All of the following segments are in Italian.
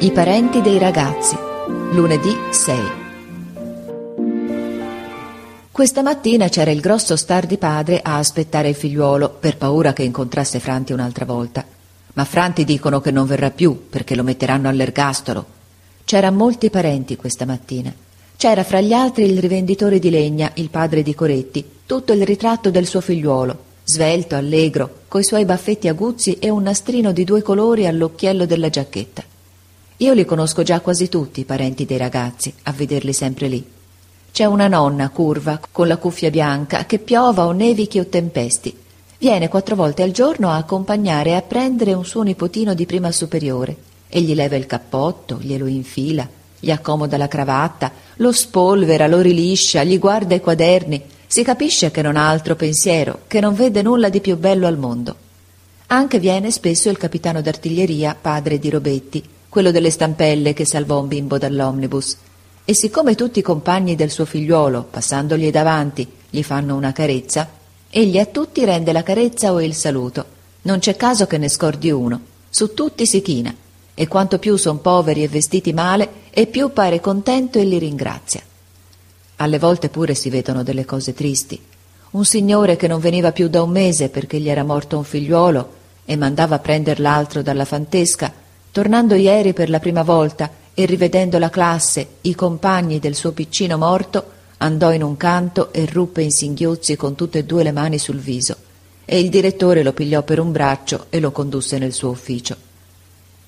I parenti dei ragazzi. Lunedì 6. Questa mattina c'era il grosso star di padre a aspettare il figliuolo per paura che incontrasse Franti un'altra volta. Ma Franti dicono che non verrà più perché lo metteranno all'ergastolo. C'era molti parenti questa mattina. C'era fra gli altri il rivenditore di legna, il padre di Coretti, tutto il ritratto del suo figliuolo, svelto, allegro, coi suoi baffetti aguzzi e un nastrino di due colori all'occhiello della giacchetta. Io li conosco già quasi tutti, i parenti dei ragazzi, a vederli sempre lì. C'è una nonna curva, con la cuffia bianca, che piova o nevichi o tempesti. Viene quattro volte al giorno a accompagnare e a prendere un suo nipotino di prima superiore e gli leva il cappotto, glielo infila, gli accomoda la cravatta, lo spolvera, lo riliscia, gli guarda i quaderni. Si capisce che non ha altro pensiero, che non vede nulla di più bello al mondo. Anche viene spesso il capitano d'artiglieria, padre di Robetti, quello delle stampelle che salvò un bimbo dall'omnibus. E siccome tutti i compagni del suo figliuolo, passandogli davanti, gli fanno una carezza, egli a tutti rende la carezza o il saluto. Non c'è caso che ne scordi uno. Su tutti si china. E quanto più son poveri e vestiti male, e più pare contento e li ringrazia. Alle volte pure si vedono delle cose tristi. Un signore che non veniva più da un mese perché gli era morto un figliuolo e mandava a prender l'altro dalla fantesca, Tornando ieri per la prima volta e rivedendo la classe, i compagni del suo piccino morto, andò in un canto e ruppe in singhiozzi con tutte e due le mani sul viso, e il direttore lo pigliò per un braccio e lo condusse nel suo ufficio.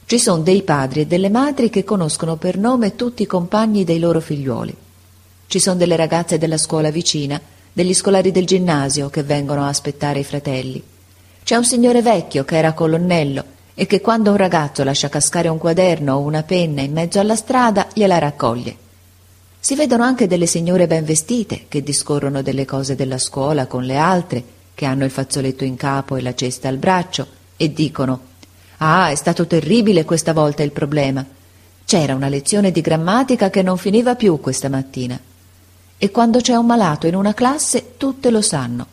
Ci sono dei padri e delle madri che conoscono per nome tutti i compagni dei loro figliuoli. Ci sono delle ragazze della scuola vicina, degli scolari del ginnasio che vengono a aspettare i fratelli. C'è un signore vecchio che era colonnello e che quando un ragazzo lascia cascare un quaderno o una penna in mezzo alla strada gliela raccoglie. Si vedono anche delle signore ben vestite che discorrono delle cose della scuola con le altre, che hanno il fazzoletto in capo e la cesta al braccio, e dicono Ah, è stato terribile questa volta il problema. C'era una lezione di grammatica che non finiva più questa mattina. E quando c'è un malato in una classe, tutte lo sanno.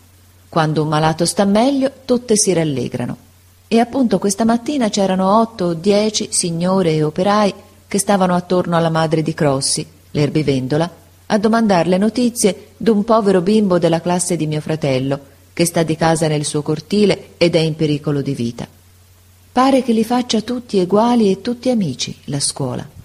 Quando un malato sta meglio, tutte si rallegrano. E appunto questa mattina c'erano otto o dieci signore e operai che stavano attorno alla madre di Crossi, l'erbivendola, a domandarle notizie d'un povero bimbo della classe di mio fratello, che sta di casa nel suo cortile ed è in pericolo di vita. Pare che li faccia tutti eguali e tutti amici la scuola.